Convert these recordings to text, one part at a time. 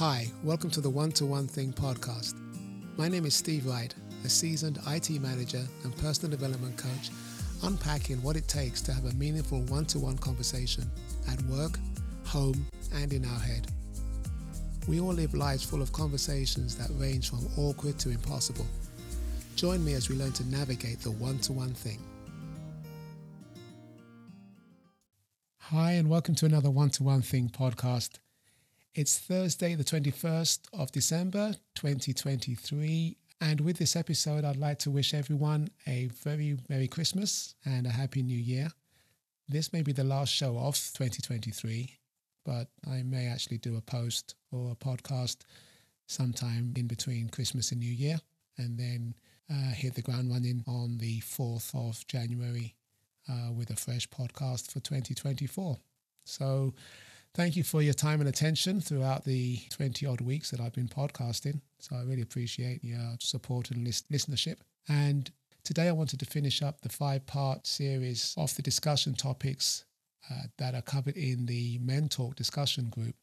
Hi, welcome to the One to One Thing podcast. My name is Steve Wright, a seasoned IT manager and personal development coach, unpacking what it takes to have a meaningful one to one conversation at work, home, and in our head. We all live lives full of conversations that range from awkward to impossible. Join me as we learn to navigate the one to one thing. Hi, and welcome to another One to One Thing podcast. It's Thursday, the 21st of December, 2023. And with this episode, I'd like to wish everyone a very Merry Christmas and a Happy New Year. This may be the last show of 2023, but I may actually do a post or a podcast sometime in between Christmas and New Year, and then uh, hit the ground running on the 4th of January uh, with a fresh podcast for 2024. So, thank you for your time and attention throughout the 20 odd weeks that I've been podcasting. So, I really appreciate your support and list- listenership. And today, I wanted to finish up the five part series of the discussion topics uh, that are covered in the Men Talk discussion group.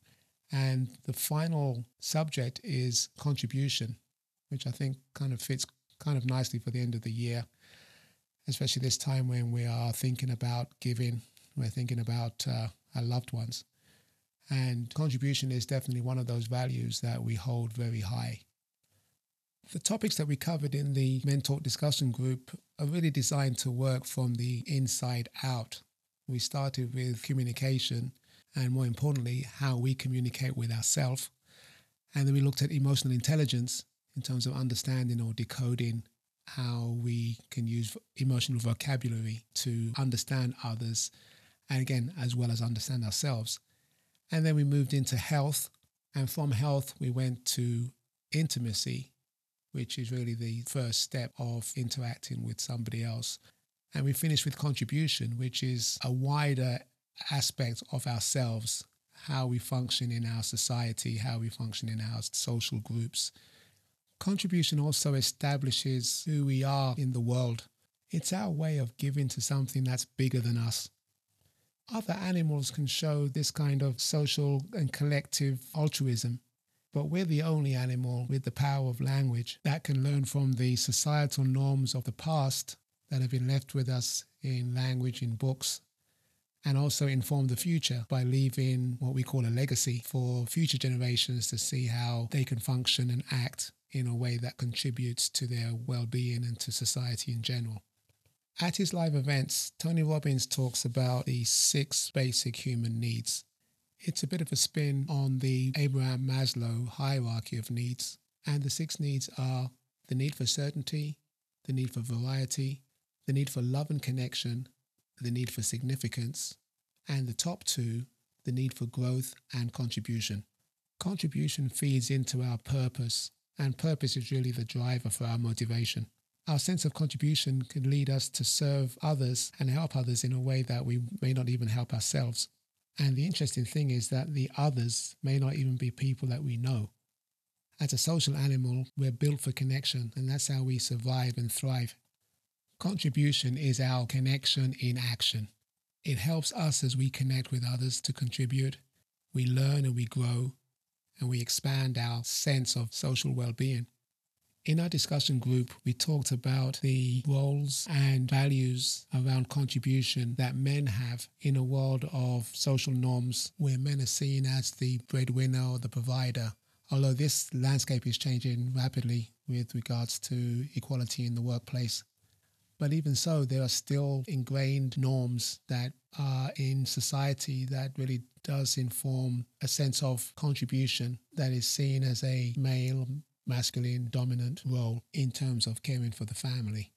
And the final subject is contribution, which I think kind of fits kind of nicely for the end of the year especially this time when we are thinking about giving, we're thinking about uh, our loved ones. And contribution is definitely one of those values that we hold very high. The topics that we covered in the Men Talk discussion group are really designed to work from the inside out. We started with communication and, more importantly, how we communicate with ourselves. And then we looked at emotional intelligence in terms of understanding or decoding how we can use emotional vocabulary to understand others and again as well as understand ourselves and then we moved into health and from health we went to intimacy which is really the first step of interacting with somebody else and we finished with contribution which is a wider aspect of ourselves how we function in our society how we function in our social groups Contribution also establishes who we are in the world. It's our way of giving to something that's bigger than us. Other animals can show this kind of social and collective altruism, but we're the only animal with the power of language that can learn from the societal norms of the past that have been left with us in language, in books, and also inform the future by leaving what we call a legacy for future generations to see how they can function and act in a way that contributes to their well being and to society in general. At his live events, Tony Robbins talks about the six basic human needs. It's a bit of a spin on the Abraham Maslow hierarchy of needs, and the six needs are the need for certainty, the need for variety, the need for love and connection, the need for significance, and the top two, the need for growth and contribution. Contribution feeds into our purpose and purpose is really the driver for our motivation. Our sense of contribution can lead us to serve others and help others in a way that we may not even help ourselves. And the interesting thing is that the others may not even be people that we know. As a social animal, we're built for connection, and that's how we survive and thrive. Contribution is our connection in action. It helps us as we connect with others to contribute. We learn and we grow, and we expand our sense of social well being. In our discussion group, we talked about the roles and values around contribution that men have in a world of social norms where men are seen as the breadwinner or the provider. Although this landscape is changing rapidly with regards to equality in the workplace. But even so, there are still ingrained norms that are in society that really does inform a sense of contribution that is seen as a male, masculine, dominant role in terms of caring for the family.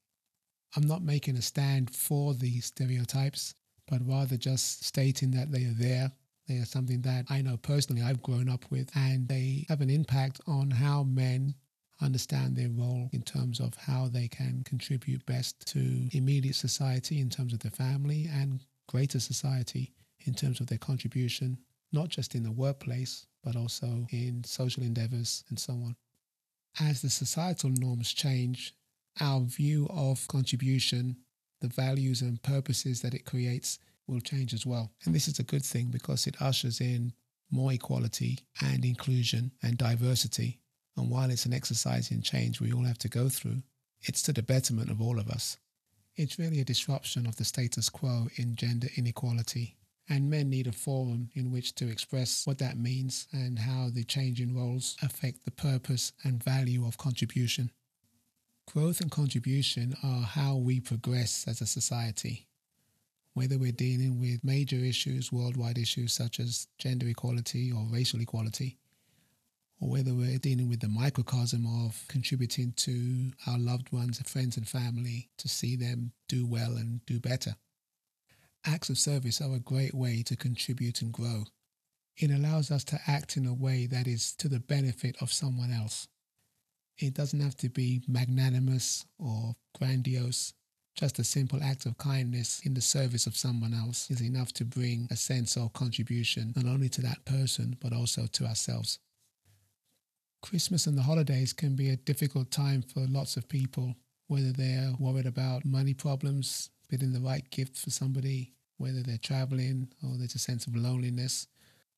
I'm not making a stand for these stereotypes, but rather just stating that they are there. They are something that I know personally I've grown up with, and they have an impact on how men understand their role in terms of how they can contribute best to immediate society in terms of their family and greater society in terms of their contribution, not just in the workplace, but also in social endeavors and so on. As the societal norms change, our view of contribution, the values and purposes that it creates, will change as well. And this is a good thing because it ushers in more equality and inclusion and diversity. And while it's an exercise in change we all have to go through, it's to the betterment of all of us. It's really a disruption of the status quo in gender inequality. And men need a forum in which to express what that means and how the change in roles affect the purpose and value of contribution. Growth and contribution are how we progress as a society whether we're dealing with major issues, worldwide issues such as gender equality or racial equality, or whether we're dealing with the microcosm of contributing to our loved ones, friends, and family to see them do well and do better. Acts of service are a great way to contribute and grow. It allows us to act in a way that is to the benefit of someone else. It doesn't have to be magnanimous or grandiose. Just a simple act of kindness in the service of someone else is enough to bring a sense of contribution not only to that person but also to ourselves. Christmas and the holidays can be a difficult time for lots of people, whether they're worried about money problems, getting the right gift for somebody, whether they're traveling or there's a sense of loneliness.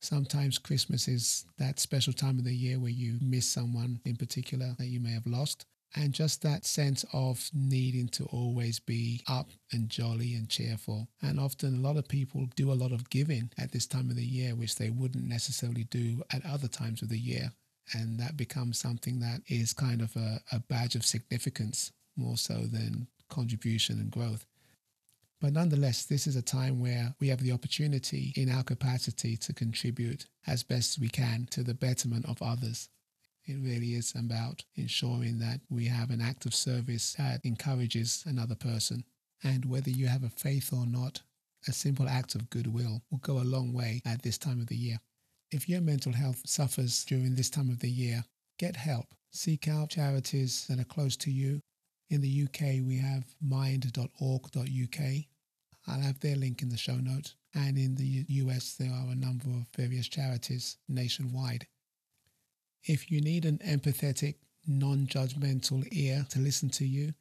Sometimes Christmas is that special time of the year where you miss someone in particular that you may have lost and just that sense of needing to always be up and jolly and cheerful. And often a lot of people do a lot of giving at this time of the year, which they wouldn't necessarily do at other times of the year. And that becomes something that is kind of a, a badge of significance more so than contribution and growth. But nonetheless, this is a time where we have the opportunity in our capacity to contribute as best we can to the betterment of others. It really is about ensuring that we have an act of service that encourages another person. And whether you have a faith or not, a simple act of goodwill will go a long way at this time of the year. If your mental health suffers during this time of the year, get help. Seek out charities that are close to you. In the UK, we have mind.org.uk. I'll have their link in the show notes. And in the US, there are a number of various charities nationwide. If you need an empathetic, non judgmental ear to listen to you,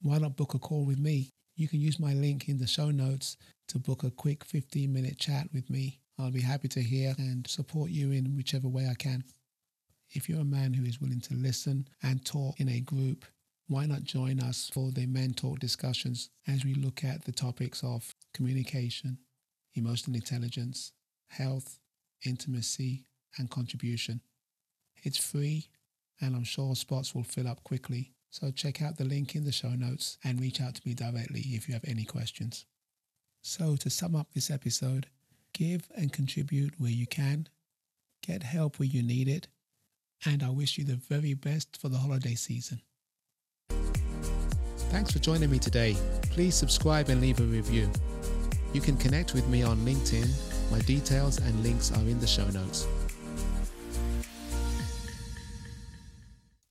why not book a call with me? You can use my link in the show notes to book a quick 15 minute chat with me. I'll be happy to hear and support you in whichever way I can. If you're a man who is willing to listen and talk in a group, why not join us for the Men Talk discussions as we look at the topics of communication, emotional intelligence, health, intimacy, and contribution? It's free, and I'm sure spots will fill up quickly. So check out the link in the show notes and reach out to me directly if you have any questions. So, to sum up this episode, give and contribute where you can, get help where you need it, and I wish you the very best for the holiday season. Thanks for joining me today. Please subscribe and leave a review. You can connect with me on LinkedIn. My details and links are in the show notes.